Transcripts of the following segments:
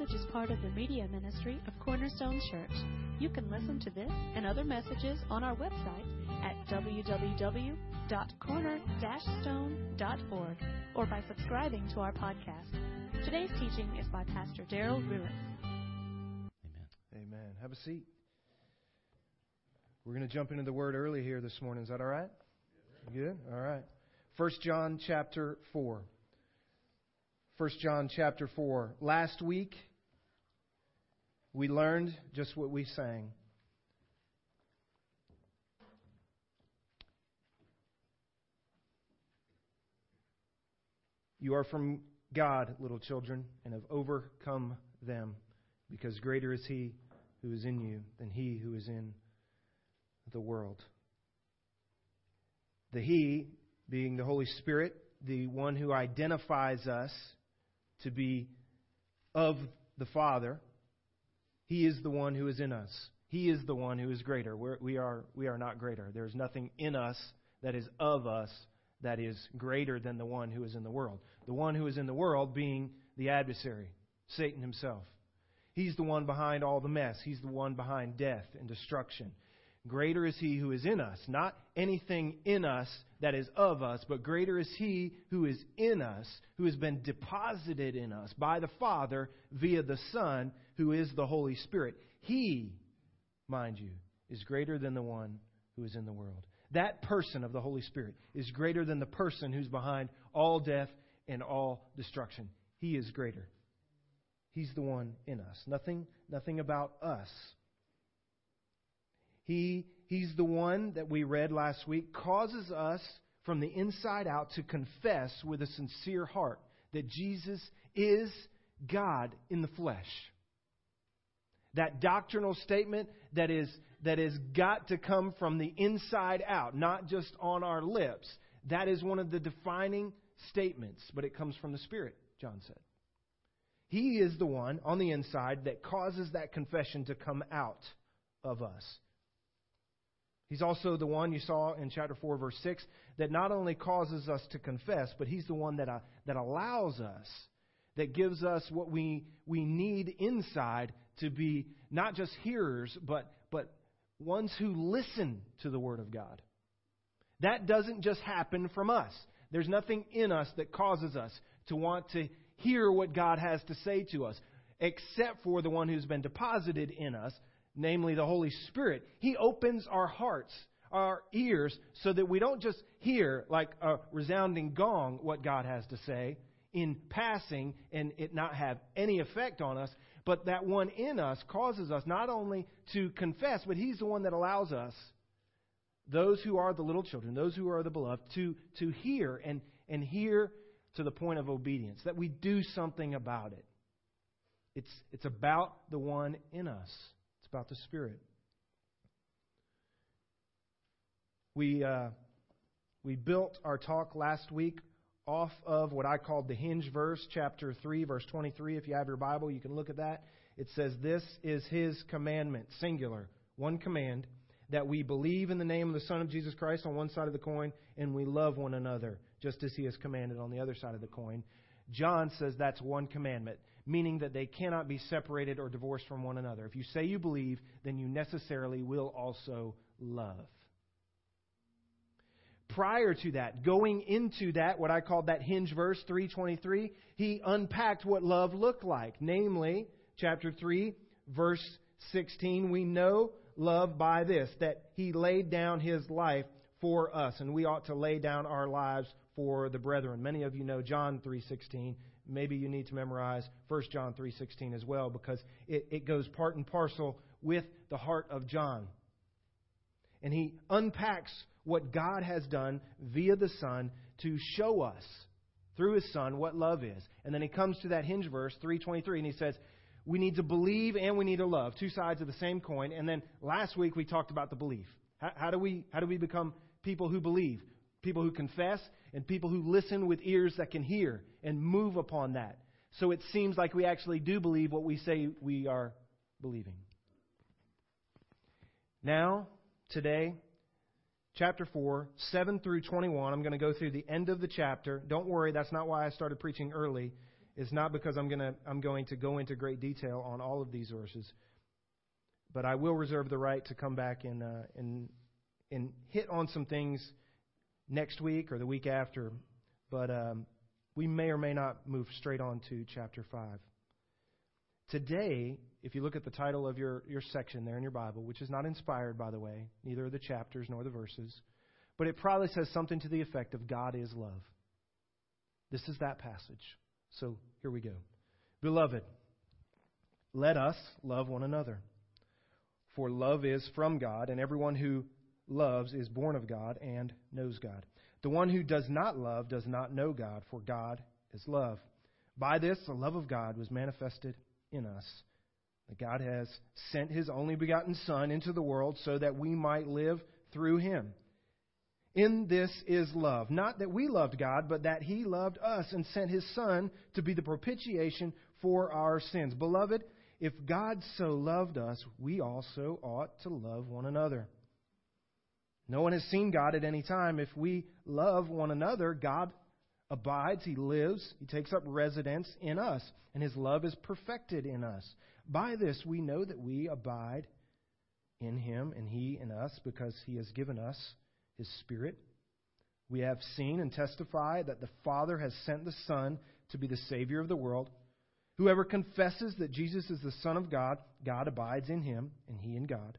message is part of the media ministry of Cornerstone Church. You can listen to this and other messages on our website at www.corner-stone.org or by subscribing to our podcast. Today's teaching is by Pastor Daryl Ruiz. Amen. Amen. Have a seat. We're going to jump into the word early here this morning. Is that all right? Good? All right. 1 John chapter 4. 1 John chapter 4. Last week, we learned just what we sang. You are from God, little children, and have overcome them, because greater is He who is in you than He who is in the world. The He being the Holy Spirit, the one who identifies us to be of the Father. He is the one who is in us. He is the one who is greater. We're, we are, we are not greater. There is nothing in us that is of us that is greater than the one who is in the world. The one who is in the world being the adversary, Satan himself. He's the one behind all the mess. He's the one behind death and destruction. Greater is he who is in us, not anything in us that is of us, but greater is he who is in us, who has been deposited in us by the Father via the Son, who is the Holy Spirit. He, mind you, is greater than the one who is in the world. That person of the Holy Spirit is greater than the person who's behind all death and all destruction. He is greater. He's the one in us. Nothing, nothing about us. He, he's the one that we read last week, causes us from the inside out to confess with a sincere heart that Jesus is God in the flesh. That doctrinal statement that is that has got to come from the inside out, not just on our lips. That is one of the defining statements, but it comes from the Spirit, John said. He is the one on the inside that causes that confession to come out of us. He's also the one you saw in chapter 4, verse 6, that not only causes us to confess, but He's the one that, uh, that allows us, that gives us what we, we need inside to be not just hearers, but, but ones who listen to the Word of God. That doesn't just happen from us. There's nothing in us that causes us to want to hear what God has to say to us, except for the one who's been deposited in us, namely the Holy Spirit, He opens our hearts, our ears, so that we don't just hear like a resounding gong what God has to say in passing and it not have any effect on us, but that one in us causes us not only to confess, but He's the one that allows us, those who are the little children, those who are the beloved, to, to hear and, and hear to the point of obedience, that we do something about it. It's, it's about the one in us about the Spirit. We, uh, we built our talk last week off of what I called the hinge verse, chapter 3, verse 23. If you have your Bible, you can look at that. It says, This is His commandment, singular, one command, that we believe in the name of the Son of Jesus Christ on one side of the coin, and we love one another, just as He has commanded on the other side of the coin. John says that's one commandment meaning that they cannot be separated or divorced from one another. If you say you believe, then you necessarily will also love. Prior to that, going into that, what I called that hinge verse 323, he unpacked what love looked like. Namely, chapter 3, verse 16, we know love by this, that he laid down his life for us, and we ought to lay down our lives for the brethren. Many of you know John 3:16 maybe you need to memorize 1 John 3:16 as well because it, it goes part and parcel with the heart of John. And he unpacks what God has done via the Son to show us through his Son what love is. And then he comes to that hinge verse 323 and he says, we need to believe and we need to love, two sides of the same coin. And then last week we talked about the belief. How, how do we how do we become people who believe? people who confess, and people who listen with ears that can hear and move upon that. So it seems like we actually do believe what we say we are believing. Now, today, chapter 4, 7 through 21, I'm going to go through the end of the chapter. Don't worry, that's not why I started preaching early. It's not because I'm, gonna, I'm going to go into great detail on all of these verses, but I will reserve the right to come back and, uh, and, and hit on some things next week or the week after. But um, we may or may not move straight on to chapter 5. Today, if you look at the title of your, your section there in your Bible, which is not inspired, by the way, neither are the chapters nor the verses, but it probably says something to the effect of God is love. This is that passage. So here we go. Beloved, let us love one another. For love is from God, and everyone who loves is born of God and knows God. The one who does not love does not know God, for God is love. By this, the love of God was manifested in us. God has sent his only begotten Son into the world so that we might live through him. In this is love. Not that we loved God, but that he loved us and sent his Son to be the propitiation for our sins. Beloved, if God so loved us, we also ought to love one another. No one has seen God at any time. If we love one another, God abides, He lives, He takes up residence in us, and His love is perfected in us. By this we know that we abide in Him and He in us because He has given us His Spirit. We have seen and testify that the Father has sent the Son to be the Savior of the world. Whoever confesses that Jesus is the Son of God, God abides in him, and he in God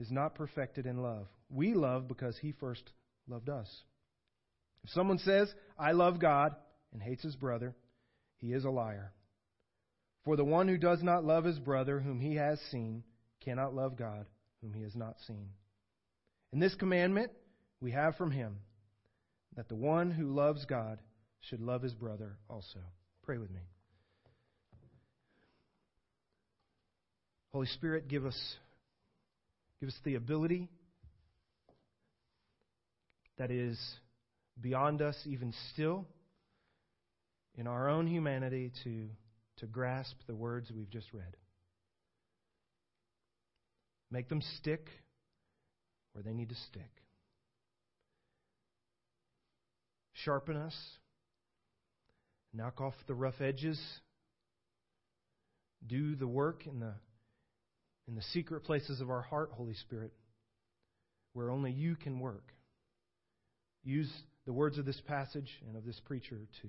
is not perfected in love. We love because he first loved us. If someone says, I love God, and hates his brother, he is a liar. For the one who does not love his brother whom he has seen cannot love God whom he has not seen. And this commandment we have from him that the one who loves God should love his brother also. Pray with me. Holy Spirit, give us Give us the ability that is beyond us even still in our own humanity to, to grasp the words we've just read. Make them stick where they need to stick. Sharpen us. Knock off the rough edges. Do the work in the in the secret places of our heart, Holy Spirit, where only you can work. Use the words of this passage and of this preacher to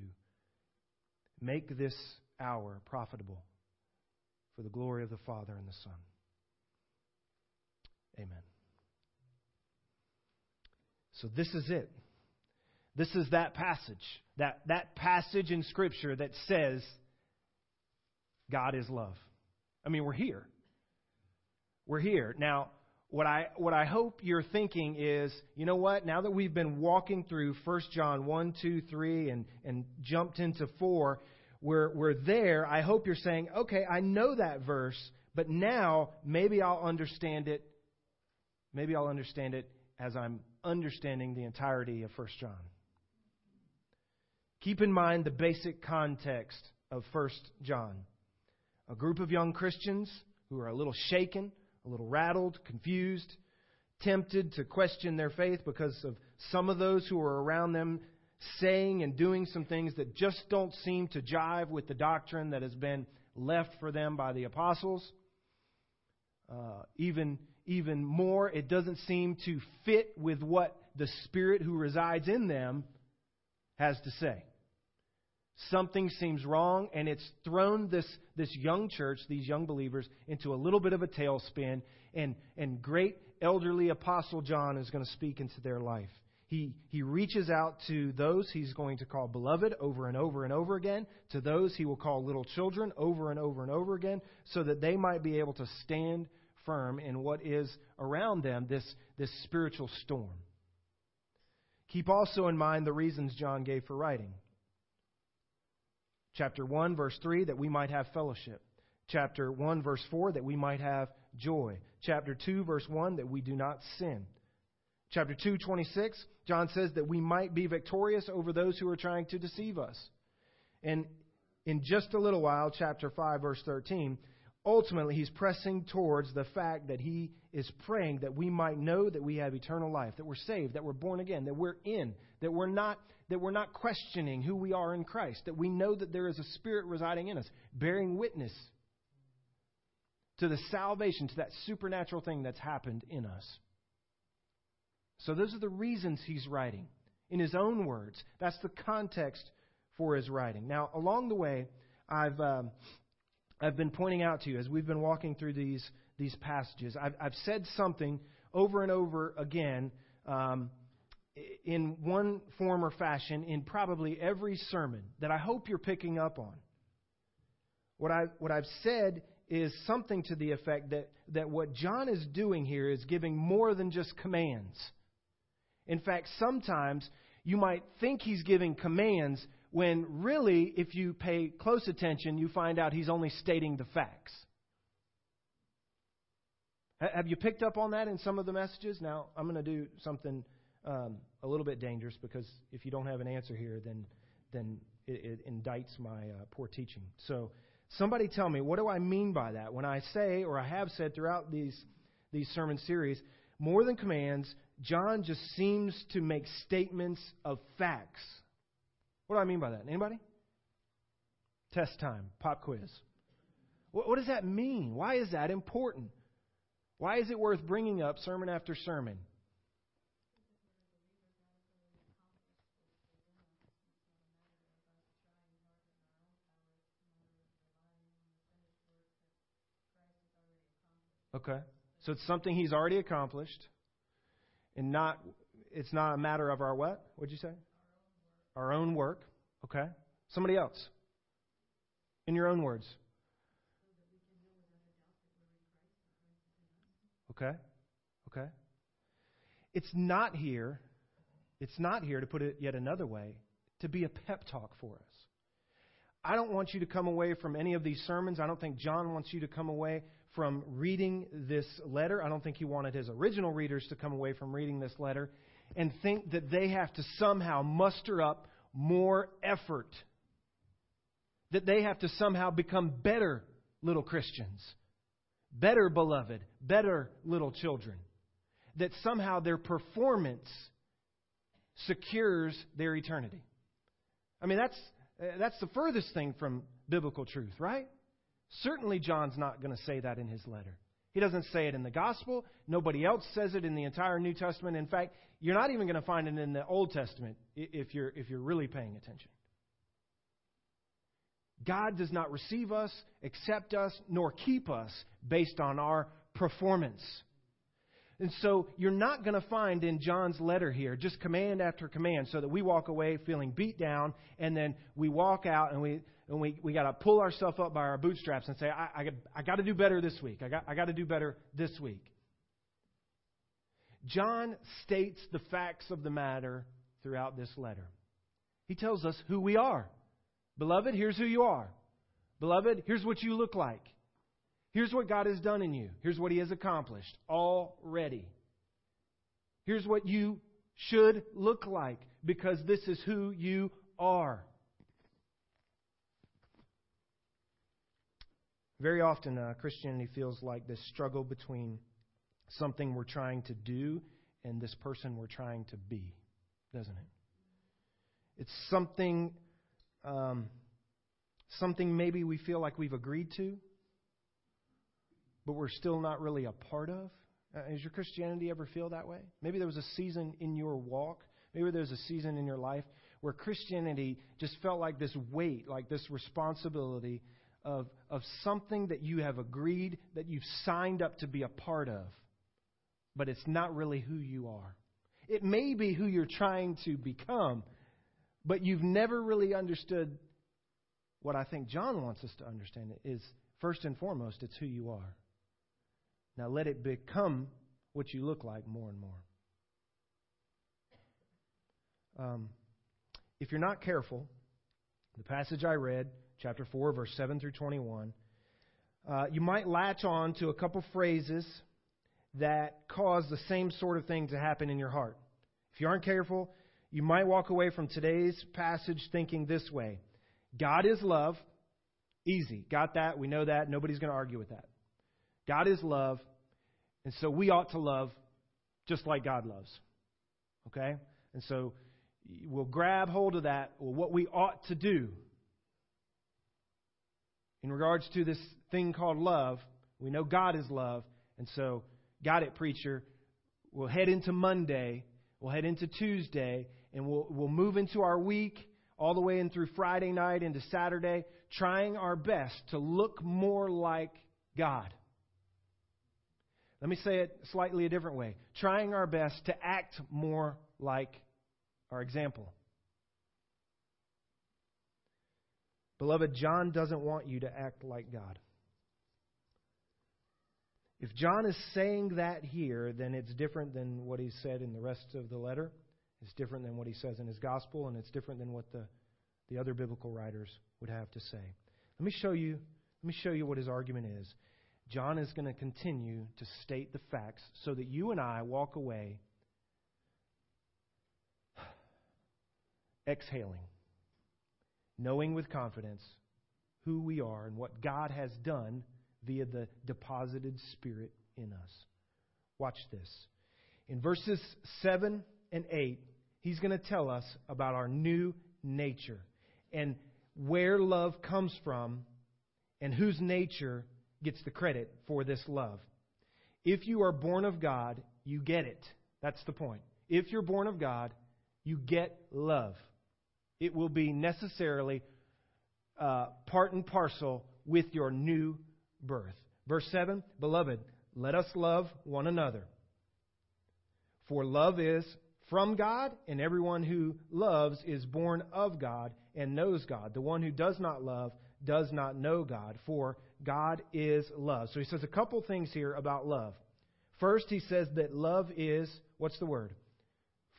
make this hour profitable for the glory of the Father and the Son. Amen. So this is it. This is that passage. That, that passage in Scripture that says God is love. I mean, we're here we're here. Now, what I what I hope you're thinking is, you know what? Now that we've been walking through 1 John 1, 2, 3 and and jumped into 4, we're we're there. I hope you're saying, "Okay, I know that verse, but now maybe I'll understand it. Maybe I'll understand it as I'm understanding the entirety of 1 John." Keep in mind the basic context of 1 John. A group of young Christians who are a little shaken a little rattled, confused, tempted to question their faith because of some of those who are around them saying and doing some things that just don't seem to jive with the doctrine that has been left for them by the apostles. Uh, even even more, it doesn't seem to fit with what the Spirit who resides in them has to say something seems wrong, and it's thrown this, this young church, these young believers, into a little bit of a tailspin, and, and great elderly Apostle John is going to speak into their life. He, he reaches out to those he's going to call beloved over and over and over again, to those he will call little children over and over and over again, so that they might be able to stand firm in what is around them, this, this spiritual storm. Keep also in mind the reasons John gave for writing. Chapter 1, verse 3, that we might have fellowship. Chapter 1, verse 4, that we might have joy. Chapter 2, verse 1, that we do not sin. Chapter 2, 26, John says that we might be victorious over those who are trying to deceive us. And in just a little while, chapter 5, verse 13, ultimately he's pressing towards the fact that he is praying that we might know that we have eternal life, that we're saved, that we're born again, that we're in, that we're not that we're not questioning who we are in Christ, that we know that there is a spirit residing in us, bearing witness to the salvation, to that supernatural thing that's happened in us. So those are the reasons he's writing in his own words. That's the context for his writing. Now, along the way, I've um, I've been pointing out to you as we've been walking through these these passages. I've, I've said something over and over again um, in one form or fashion in probably every sermon that I hope you're picking up on. What I what I've said is something to the effect that that what John is doing here is giving more than just commands. In fact, sometimes you might think he's giving commands when really, if you pay close attention, you find out he's only stating the facts. Have you picked up on that in some of the messages? Now, I'm going to do something um, a little bit dangerous because if you don't have an answer here, then then it, it indicts my uh, poor teaching. So, somebody tell me what do I mean by that when I say, or I have said throughout these these sermon series, more than commands, John just seems to make statements of facts. What do I mean by that? Anybody? Test time, pop quiz. What, what does that mean? Why is that important? Why is it worth bringing up sermon after sermon? Okay. So it's something he's already accomplished and not it's not a matter of our what? What'd you say? Our own work. Okay. Somebody else. In your own words. Okay. Okay. It's not here. It's not here to put it yet another way to be a pep talk for us. I don't want you to come away from any of these sermons. I don't think John wants you to come away from reading this letter. I don't think he wanted his original readers to come away from reading this letter and think that they have to somehow muster up more effort, that they have to somehow become better little Christians, better beloved, better little children, that somehow their performance secures their eternity. I mean, that's, Uh, that's the furthest thing from biblical truth, right? Certainly, John's not going to say that in his letter. He doesn't say it in the gospel. Nobody else says it in the entire New Testament. In fact, you're not even going to find it in the Old Testament if you're, if you're really paying attention. God does not receive us, accept us, nor keep us based on our performance. And so you're not going to find in John's letter here just command after command so that we walk away feeling beat down and then we walk out and we and we, we got to pull ourselves up by our bootstraps and say, I, I, I got to do better this week. I got, I got to do better this week. John states the facts of the matter throughout this letter. He tells us who we are. Beloved, here's who you are. Beloved, here's what you look like. Here's what God has done in you. Here's what He has accomplished already. Here's what you should look like because this is who you are. Very often, uh, Christianity feels like this struggle between something we're trying to do and this person we're trying to be, doesn't it? It's something, um, something maybe we feel like we've agreed to, but we're still not really a part of. Uh, does your Christianity ever feel that way? Maybe there was a season in your walk, maybe there was a season in your life where Christianity just felt like this weight, like this responsibility of, of something that you have agreed, that you've signed up to be a part of, but it's not really who you are. It may be who you're trying to become, but you've never really understood what I think John wants us to understand is first and foremost, it's who you are. Now let it become what you look like more and more. Um, if you're not careful, the passage I read chapter 4, verse 7 through 21, uh, you might latch on to a couple phrases that cause the same sort of thing to happen in your heart. If you aren't careful, you might walk away from today's passage thinking this way God is love. Easy. Got that? We know that. Nobody's going to argue with that. God is love. And so we ought to love just like God loves. Okay? And so we'll grab hold of that, or what we ought to do in regards to this thing called love. We know God is love. And so, got it, preacher. We'll head into Monday. We'll head into Tuesday. And we'll, we'll move into our week all the way in through Friday night into Saturday, trying our best to look more like God. Let me say it slightly a different way. Trying our best to act more like our example. Beloved, John doesn't want you to act like God. If John is saying that here, then it's different than what he said in the rest of the letter. It's different than what he says in his gospel, and it's different than what the, the other biblical writers would have to say. Let me show you, let me show you what his argument is. John is going to continue to state the facts so that you and I walk away exhaling, knowing with confidence who we are and what God has done via the deposited Spirit in us. Watch this. In verses 7 and 8, he's going to tell us about our new nature and where love comes from and whose nature gets the credit for this love. If you are born of God, you get it. That's the point. If you're born of God, you get love. It will be necessarily uh, part and parcel with your new birth. Verse 7 Beloved, let us love one another. For love is from God, and everyone who loves is born of God and knows God. The one who does not love does not know God, for God is love. So he says a couple things here about love. First, he says that love is, what's the word?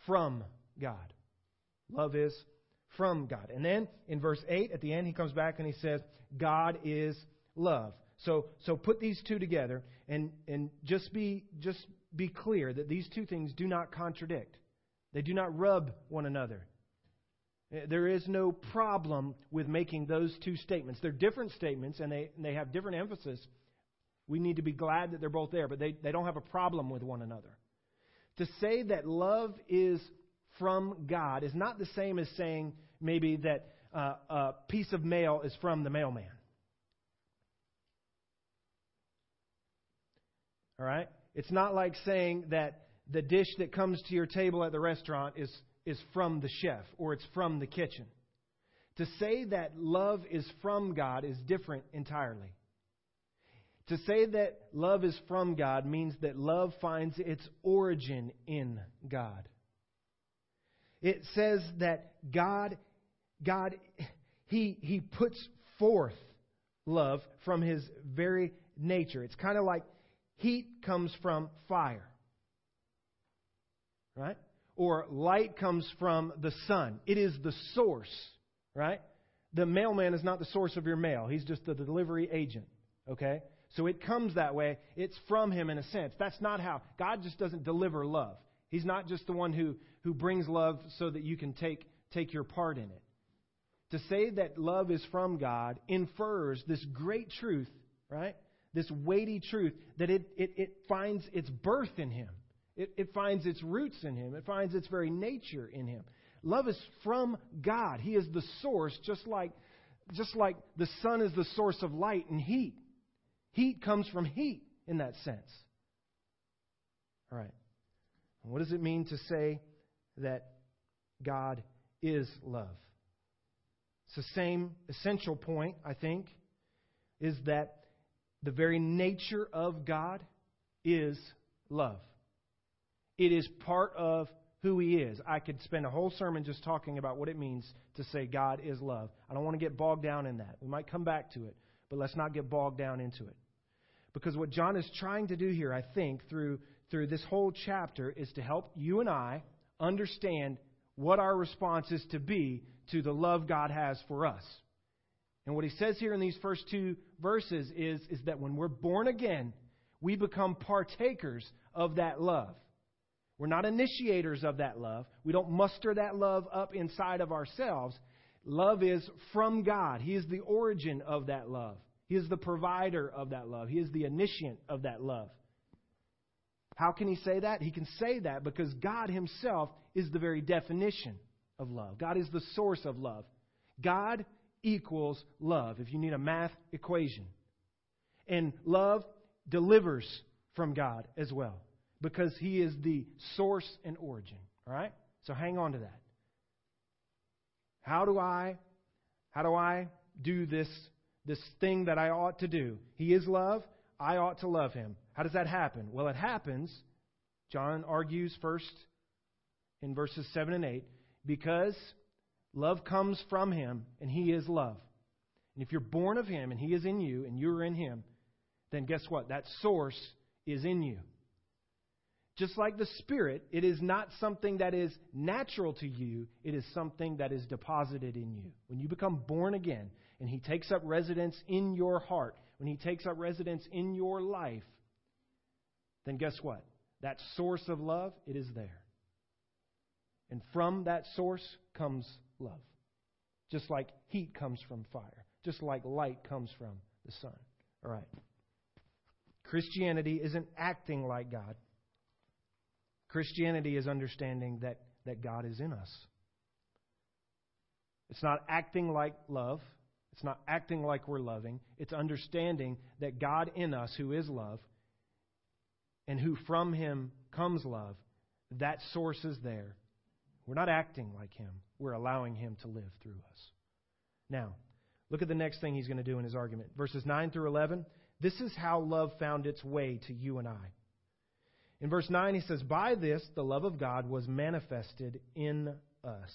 From God. Love is from God. And then in verse 8, at the end, he comes back and he says, God is love. So, so put these two together and, and just, be, just be clear that these two things do not contradict. They do not rub one another. There is no problem with making those two statements. They're different statements and they, and they have different emphasis. We need to be glad that they're both there, but they, they don't have a problem with one another. To say that love is from God is not the same as saying maybe that uh, a piece of mail is from the mailman. All right? It's not like saying that the dish that comes to your table at the restaurant is is from the chef or it's from the kitchen. To say that love is from God is different entirely. To say that love is from God means that love finds its origin in God. It says that God, God, He, he puts forth love from His very nature. It's kind of like heat comes from fire. Right? Or light comes from the sun. It is the source, right? The mailman is not the source of your mail. He's just the delivery agent, okay? So it comes that way. It's from him in a sense. That's not how. God just doesn't deliver love. He's not just the one who, who brings love so that you can take, take your part in it. To say that love is from God infers this great truth, right? This weighty truth that it, it, it finds its birth in Him. It, it finds its roots in Him, it finds its very nature in Him. Love is from God. He is the source, just like, just like the sun is the source of light and heat. Heat comes from heat in that sense. All right. What does it mean to say that God is love? It's the same essential point, I think, is that the very nature of God is love. It is part of who He is. I could spend a whole sermon just talking about what it means to say God is love. I don't want to get bogged down in that. We might come back to it, but let's not get bogged down into it. Because what John is trying to do here, I think, through, through this whole chapter, is to help you and I understand what our response is to be to the love God has for us. And what he says here in these first two verses is, is that when we're born again, we become partakers of that love. We're not initiators of that love. We don't muster that love up inside of ourselves. Love is from God. He is the origin of that love. He is the provider of that love. He is the initiant of that love. How can he say that? He can say that because God Himself is the very definition of love. God is the source of love. God equals love, if you need a math equation. And love delivers from God as well because He is the source and origin. All right? So hang on to that. How do I how do I do this this thing that I ought to do? He is love. I ought to love him. How does that happen? Well, it happens, John argues first in verses 7 and 8, because love comes from him and he is love. And if you're born of him and he is in you and you're in him, then guess what? That source is in you. Just like the Spirit, it is not something that is natural to you, it is something that is deposited in you. When you become born again and He takes up residence in your heart, when He takes up residence in your life, then guess what? That source of love, it is there. And from that source comes love. Just like heat comes from fire, just like light comes from the sun. All right. Christianity isn't acting like God. Christianity is understanding that, that God is in us. It's not acting like love. It's not acting like we're loving. It's understanding that God in us, who is love, and who from Him comes love, that source is there. We're not acting like Him. We're allowing Him to live through us. Now, look at the next thing He's going to do in His argument. Verses 9 through 11. This is how love found its way to you and I. In verse 9, he says, By this the love of God was manifested in us.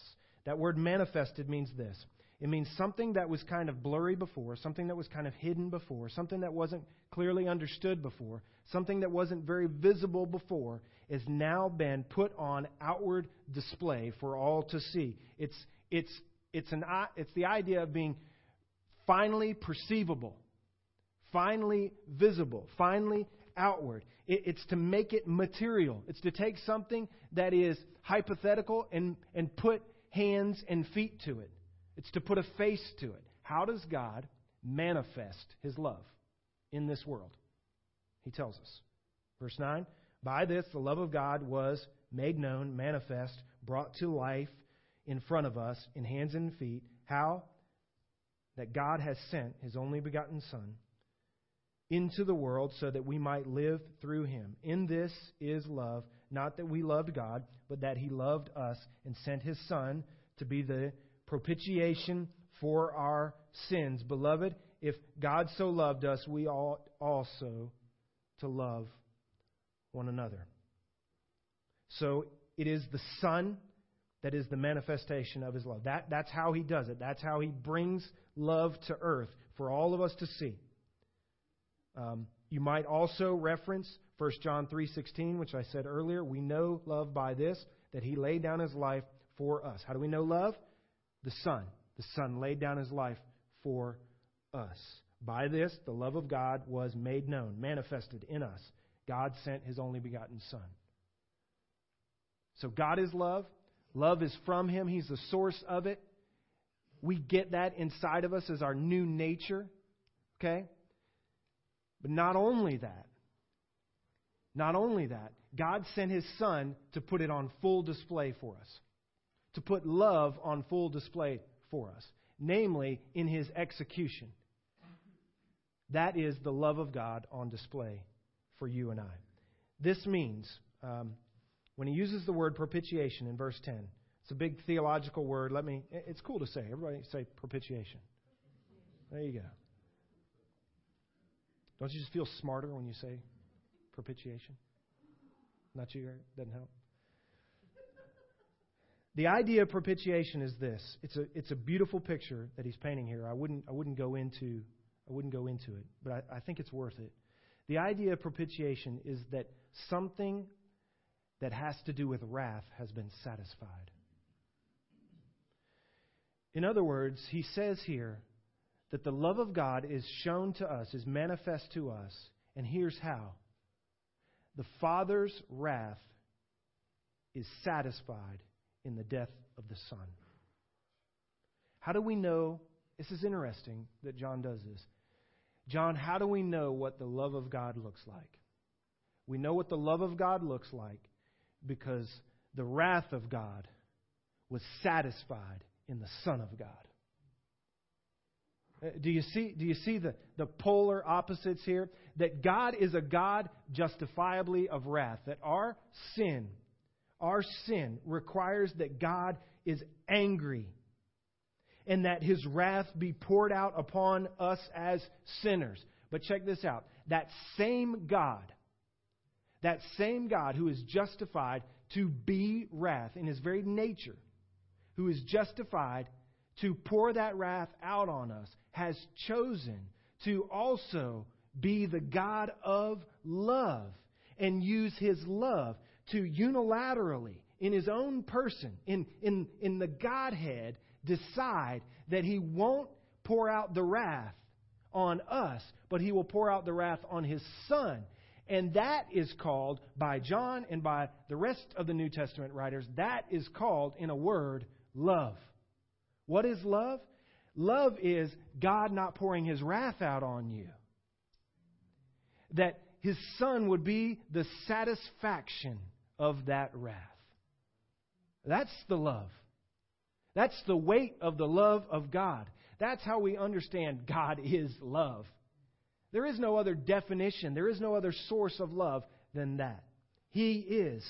That word manifested means this it means something that was kind of blurry before, something that was kind of hidden before, something that wasn't clearly understood before, something that wasn't very visible before, is now been put on outward display for all to see. It's, it's, it's, an, it's the idea of being finally perceivable, finally visible, finally outward. It, it's to make it material. It's to take something that is hypothetical and, and put hands and feet to it. It's to put a face to it. How does God manifest his love in this world? He tells us. Verse 9 By this the love of God was made known, manifest, brought to life in front of us, in hands and feet. How? That God has sent his only begotten Son into the world so that we might live through him. In this is love, not that we loved God, but that he loved us and sent his Son to be the propitiation for our sins. Beloved, if God so loved us, we ought also to love one another. So it is the Son that is the manifestation of his love. That, that's how he does it. That's how he brings love to earth for all of us to see. Um, you might also reference 1 John 3:16, which I said earlier. We know love by this that he laid down his life for us. How do we know love? The Son. The Son laid down his life for us. By this, the love of God was made known, manifested in us. God sent his only begotten Son. So God is love. Love is from him. He's the source of it. We get that inside of us as our new nature. Okay? But not only that, not only that, God sent his son to put it on full display for us, to put love on full display for us, namely in his execution. That is the love of God on display for you and I. This means, um, when he uses the word propitiation in verse 10, it's a big theological word. Let me, it's cool to say. Everybody say propitiation. There you go. Don't you just feel smarter when you say propitiation? Not you, doesn't help. The idea of propitiation is this. It's a, it's a beautiful picture that he's painting here. I wouldn't, I wouldn't go into I wouldn't go into it, but I, I think it's worth it. The idea of propitiation is that something that has to do with wrath has been satisfied. In other words, he says here that the love of God is shown to us, is manifest to us, and here's how. The Father's wrath is satisfied in the death of the Son. How do we know? This is interesting that John does this. John, how do we know what the love of God looks like? We know what the love of God looks like because the wrath of God was satisfied in the Son of God. Uh, do you see, do you see the, the polar opposites here? That God is a God justifiably of wrath. That our sin, our sin requires that God is angry and that his wrath be poured out upon us as sinners. But check this out. That same God, that same God who is justified to be wrath in his very nature, who is justified to pour that wrath out on us, has chosen to also be the God of love and use his love to unilaterally, in his own person, in, in, in the Godhead, decide that he won't pour out the wrath on us, but he will pour out the wrath on his son. And that is called, by John and by the rest of the New Testament writers, that is called, in a word, love. What is love? Love is God not pouring his wrath out on you. That his son would be the satisfaction of that wrath. That's the love. That's the weight of the love of God. That's how we understand God is love. There is no other definition, there is no other source of love than that. He is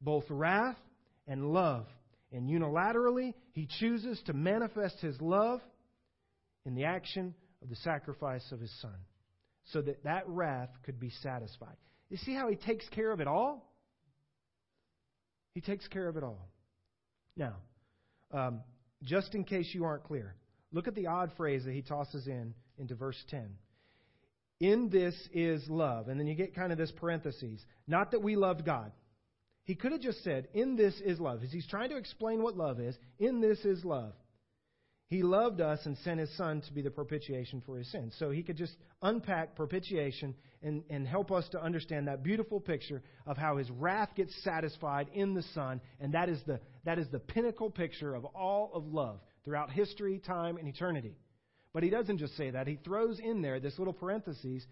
both wrath and love. And unilaterally, He chooses to manifest His love in the action of the sacrifice of His Son so that that wrath could be satisfied. You see how He takes care of it all? He takes care of it all. Now, um, just in case you aren't clear, look at the odd phrase that he tosses in into verse 10. In this is love. And then you get kind of this parenthesis. Not that we loved God. He could have just said, In this is love. He's trying to explain what love is, in this is love. He loved us and sent his son to be the propitiation for his sins. So he could just unpack propitiation and, and help us to understand that beautiful picture of how his wrath gets satisfied in the son. And that is the, that is the pinnacle picture of all of love throughout history, time, and eternity. But he doesn't just say that. He throws in there this little parenthesis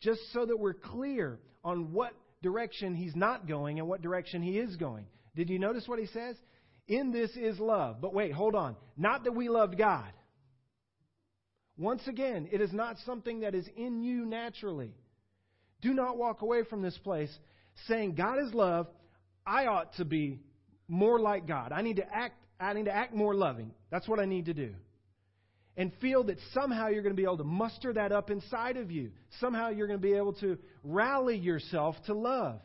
just so that we're clear on what direction he's not going and what direction he is going. Did you notice what he says? In this is love. But wait, hold on. Not that we loved God. Once again, it is not something that is in you naturally. Do not walk away from this place saying, God is love. I ought to be more like God. I need to act, I need to act more loving. That's what I need to do. And feel that somehow you're going to be able to muster that up inside of you. Somehow you're going to be able to rally yourself to love.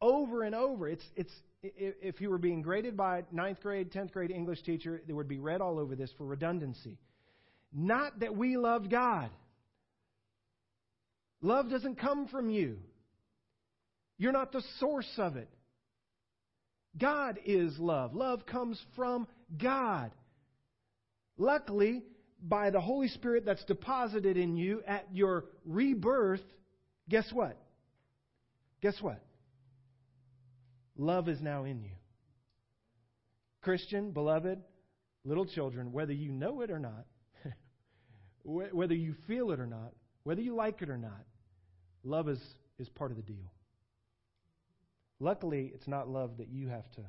Over and over. It's, it's, if you were being graded by ninth grade, 10th grade English teacher, there would be red all over this for redundancy. Not that we loved God. Love doesn't come from you. You're not the source of it. God is love. Love comes from God. Luckily, by the Holy Spirit that's deposited in you at your rebirth, guess what? Guess what? Love is now in you. Christian, beloved, little children, whether you know it or not, whether you feel it or not, whether you like it or not, love is, is part of the deal. Luckily, it's not love that you have to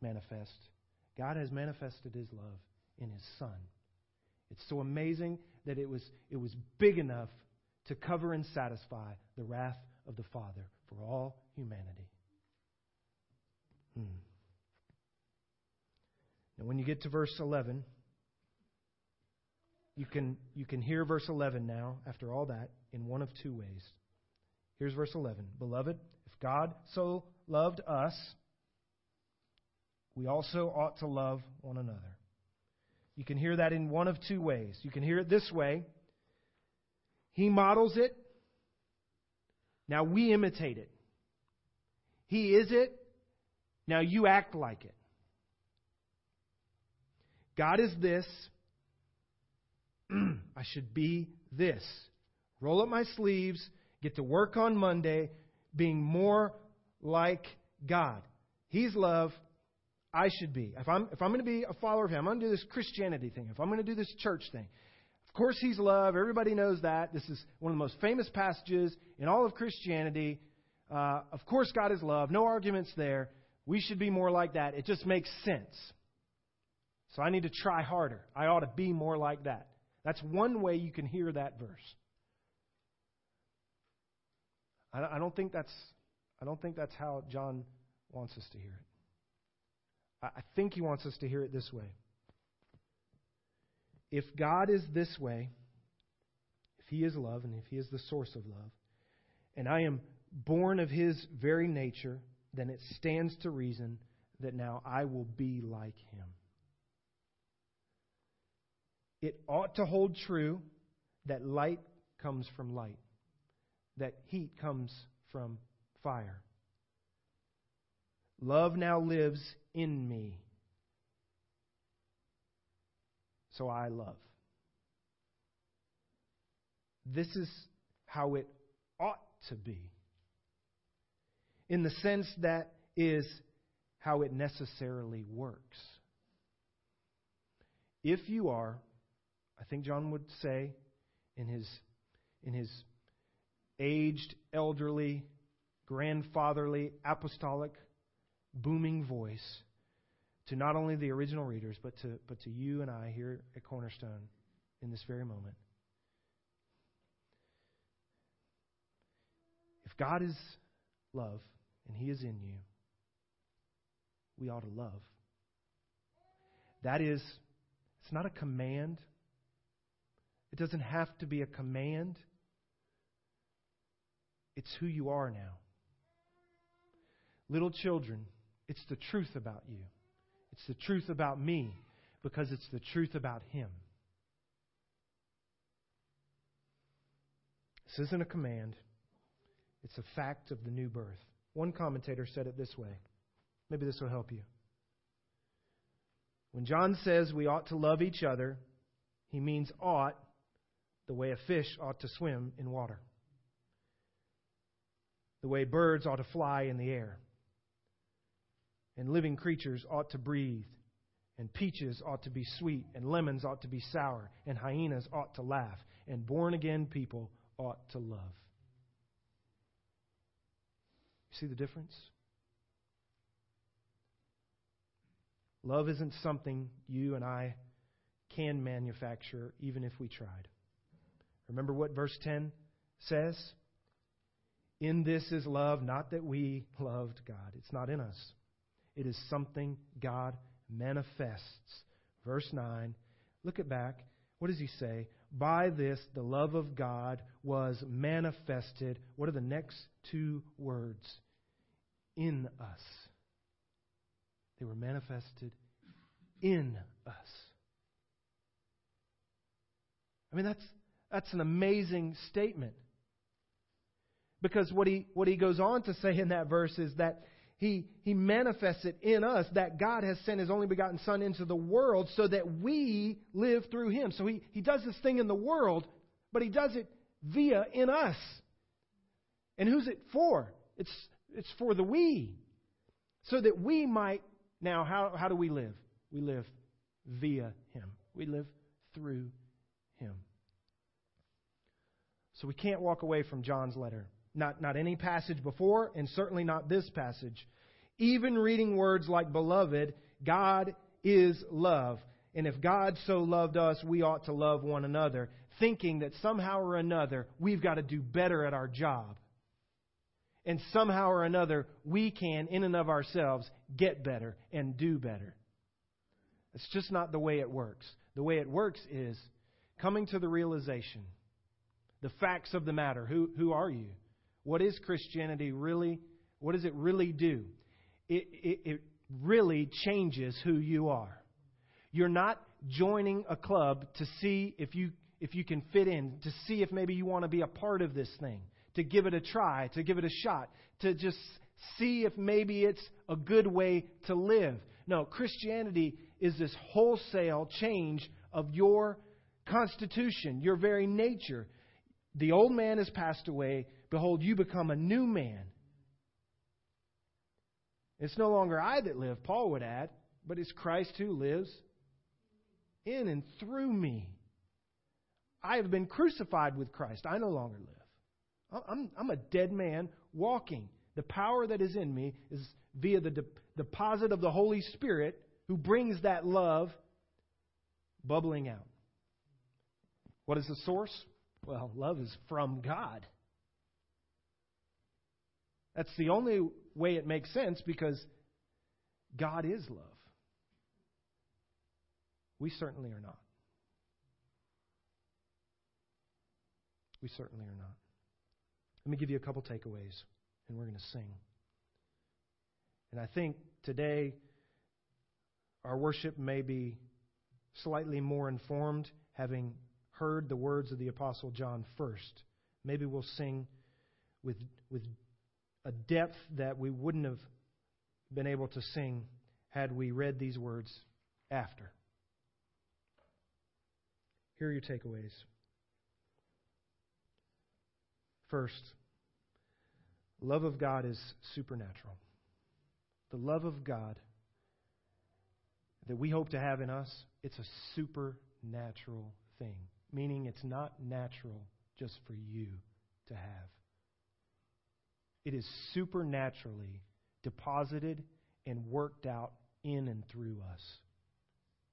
manifest. God has manifested His love in His Son. It's so amazing that it was, it was big enough to cover and satisfy the wrath of the Father for all humanity. Hmm. Now, when you get to verse 11, you can, you can hear verse 11 now, after all that, in one of two ways. Here's verse 11 Beloved, if God so loved us, we also ought to love one another. You can hear that in one of two ways. You can hear it this way He models it, now we imitate it. He is it, now you act like it. God is this. I should be this. Roll up my sleeves, get to work on Monday, being more like God. He's love. I should be. If I'm, if I'm going to be a follower of Him, I'm going to do this Christianity thing. If I'm going to do this church thing, of course He's love. Everybody knows that. This is one of the most famous passages in all of Christianity. Uh, of course, God is love. No arguments there. We should be more like that. It just makes sense. So I need to try harder. I ought to be more like that. That's one way you can hear that verse. I don't think that's I don't think that's how John wants us to hear it. I think he wants us to hear it this way. If God is this way, if he is love and if he is the source of love, and I am born of his very nature, then it stands to reason that now I will be like him. It ought to hold true that light comes from light, that heat comes from fire. Love now lives in me. So I love. This is how it ought to be. In the sense that is how it necessarily works. If you are, I think John would say in his, in his aged, elderly, grandfatherly, apostolic, booming voice to not only the original readers, but to, but to you and I here at Cornerstone in this very moment. If God is love and He is in you, we ought to love. That is, it's not a command. It doesn't have to be a command. It's who you are now. Little children, it's the truth about you. It's the truth about me because it's the truth about Him. This isn't a command, it's a fact of the new birth. One commentator said it this way. Maybe this will help you. When John says we ought to love each other, he means ought the way a fish ought to swim in water, the way birds ought to fly in the air and living creatures ought to breathe, and peaches ought to be sweet, and lemons ought to be sour, and hyenas ought to laugh, and born again people ought to love. You see the difference? Love isn't something you and I can manufacture, even if we tried. Remember what verse 10 says? In this is love, not that we loved God. It's not in us. It is something God manifests. Verse 9, look it back. What does he say? By this, the love of God was manifested. What are the next two words? In us. They were manifested in us. I mean, that's, that's an amazing statement. Because what he, what he goes on to say in that verse is that he, he manifests it in us that God has sent His only begotten Son into the world so that we live through Him. So He, he does this thing in the world, but He does it via in us. And who's it for? It's, it's for the we. So that we might, now, how, how do we live? We live via Him, we live through Him. So we can't walk away from John's letter not, not any passage before, and certainly not this passage. Even reading words like beloved, God is love. And if God so loved us, we ought to love one another, thinking that somehow or another we've got to do better at our job. And somehow or another we can, in and of ourselves, get better and do better. It's just not the way it works. The way it works is coming to the realization, the facts of the matter. Who, who are you? What is Christianity really? What does it really do? It, it, it really changes who you are. You're not joining a club to see if you if you can fit in, to see if maybe you want to be a part of this thing, to give it a try, to give it a shot, to just see if maybe it's a good way to live. No, Christianity is this wholesale change of your constitution, your very nature. The old man has passed away. Behold, you become a new man. It's no longer I that live, Paul would add, but it's Christ who lives in and through me. I have been crucified with Christ. I no longer live. I'm, I'm a dead man walking. The power that is in me is via the de- deposit of the Holy Spirit who brings that love bubbling out. What is the source? Well, love is from God. That's the only way it makes sense because God is love. We certainly are not. We certainly are not. Let me give you a couple takeaways, and we're going to sing. And I think today our worship may be slightly more informed, having heard the words of the Apostle John first. Maybe we'll sing with, with a depth that we wouldn't have been able to sing had we read these words after. Here are your takeaways. First, love of God is supernatural. The love of God that we hope to have in us, it's a supernatural thing, meaning it's not natural just for you to have. It is supernaturally deposited and worked out in and through us.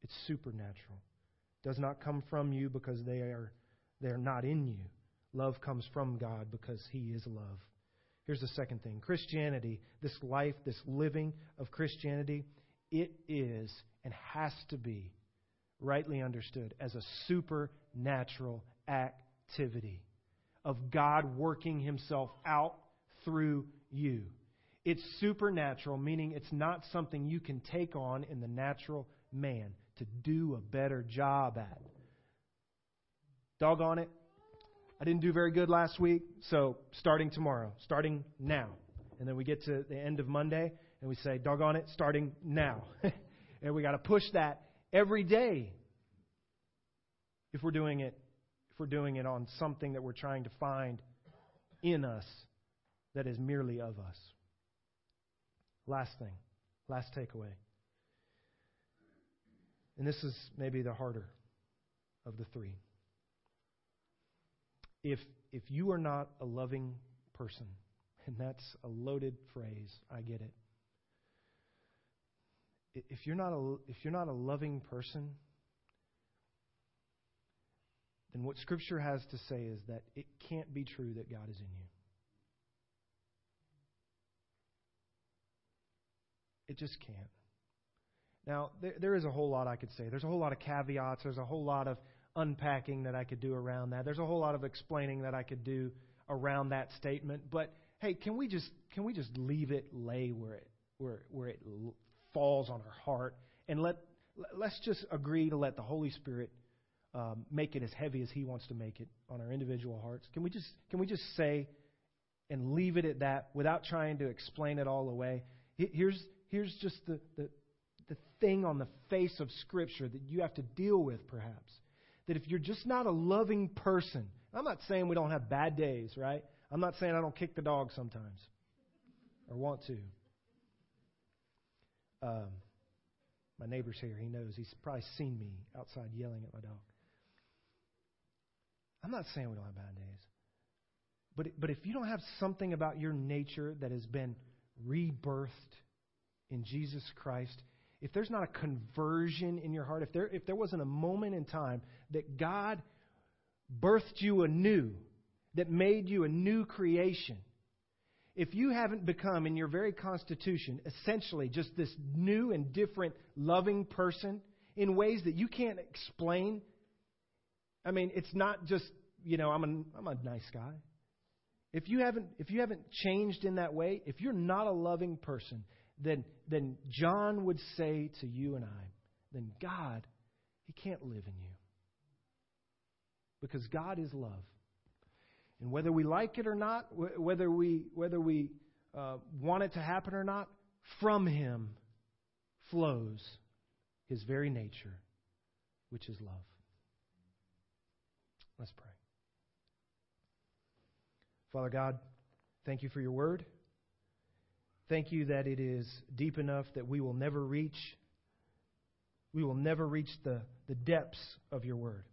It's supernatural. It does not come from you because they are they are not in you. Love comes from God because He is love. Here's the second thing Christianity, this life, this living of Christianity, it is and has to be rightly understood as a supernatural activity of God working Himself out through you. It's supernatural, meaning it's not something you can take on in the natural man to do a better job at. Doggone it, I didn't do very good last week, so starting tomorrow, starting now. And then we get to the end of Monday and we say, doggone it, starting now. and we got to push that every day if we're doing it if we're doing it on something that we're trying to find in us that is merely of us. Last thing, last takeaway. And this is maybe the harder of the three if if you are not a loving person, and that's a loaded phrase, I get it. If you're not a if you're not a loving person, then what Scripture has to say is that it can't be true that God is in you. It just can't. Now, there, there is a whole lot I could say. There's a whole lot of caveats. There's a whole lot of unpacking that I could do around that. There's a whole lot of explaining that I could do around that statement. But hey, can we just can we just leave it lay where it where where it falls on our heart and let let's just agree to let the Holy Spirit um, make it as heavy as He wants to make it on our individual hearts. Can we just can we just say and leave it at that without trying to explain it all away? Here's here's just the the the thing on the face of Scripture that you have to deal with, perhaps that if you're just not a loving person, I'm not saying we don't have bad days, right? I'm not saying I don't kick the dog sometimes or want to. Um, my neighbor's here. He knows. He's probably seen me outside yelling at my dog. I'm not saying we don't have bad days. But, but if you don't have something about your nature that has been rebirthed in Jesus Christ, if there's not a conversion in your heart, if there, if there wasn't a moment in time that God birthed you anew, that made you a new creation, if you haven't become, in your very constitution, essentially just this new and different loving person in ways that you can't explain, I mean, it's not just, you know, I'm a, I'm a nice guy. If you haven't if you haven't changed in that way, if you're not a loving person, then, then John would say to you and I, then God, He can't live in you. Because God is love. And whether we like it or not, whether we, whether we uh, want it to happen or not, from Him flows His very nature, which is love. Let's pray. Father God, thank you for your word. Thank you that it is deep enough that we will never reach. We will never reach the, the depths of your word.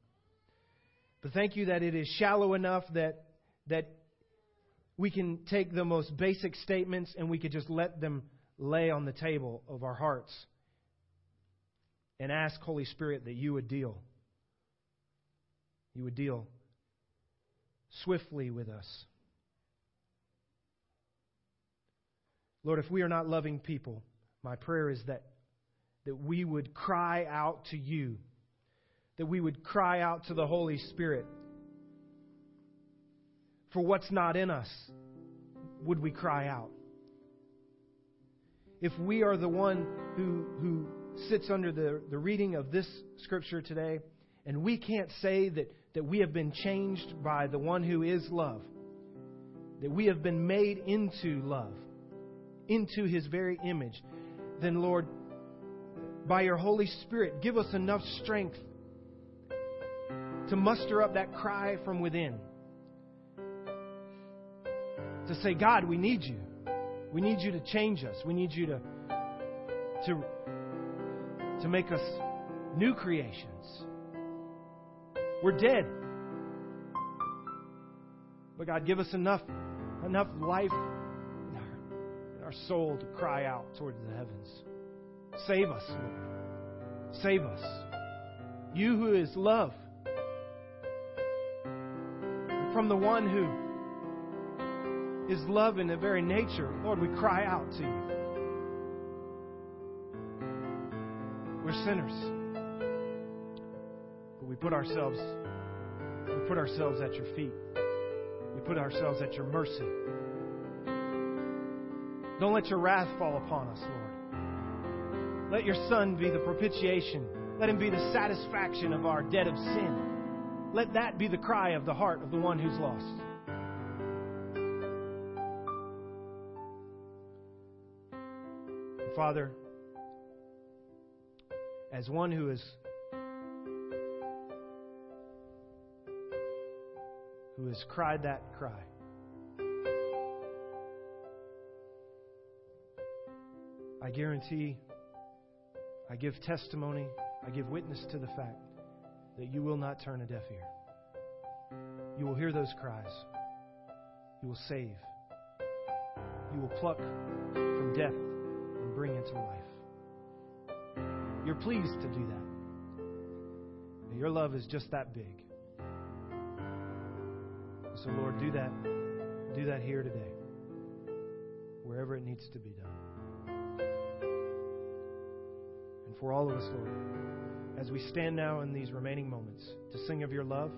But thank you that it is shallow enough that, that we can take the most basic statements and we could just let them lay on the table of our hearts and ask Holy Spirit that you would deal. You would deal swiftly with us. Lord, if we are not loving people, my prayer is that, that we would cry out to you, that we would cry out to the Holy Spirit for what's not in us. Would we cry out? If we are the one who, who sits under the, the reading of this scripture today, and we can't say that, that we have been changed by the one who is love, that we have been made into love, into his very image, then, Lord, by your Holy Spirit, give us enough strength to muster up that cry from within. To say, God, we need you. We need you to change us. We need you to, to, to make us new creations. We're dead. But God, give us enough, enough life our soul to cry out towards the heavens. Save us, Lord. Save us. You who is love. From the one who is love in the very nature, Lord, we cry out to you. We're sinners. But we put ourselves we put ourselves at your feet. We put ourselves at your mercy. Don't let your wrath fall upon us, Lord. Let your Son be the propitiation. Let him be the satisfaction of our debt of sin. Let that be the cry of the heart of the one who's lost. Father, as one who is who has cried that cry, I guarantee, I give testimony, I give witness to the fact that you will not turn a deaf ear. You will hear those cries. You will save. You will pluck from death and bring into life. You're pleased to do that. Your love is just that big. So, Lord, do that. Do that here today, wherever it needs to be done. For all of us, Lord, as we stand now in these remaining moments to sing of your love.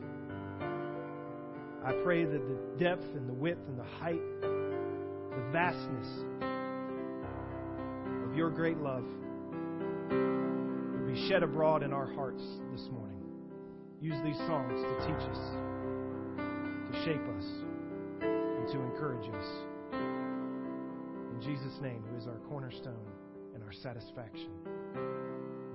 I pray that the depth and the width and the height, the vastness of your great love will be shed abroad in our hearts this morning. Use these songs to teach us, to shape us, and to encourage us. In Jesus' name, who is our cornerstone and our satisfaction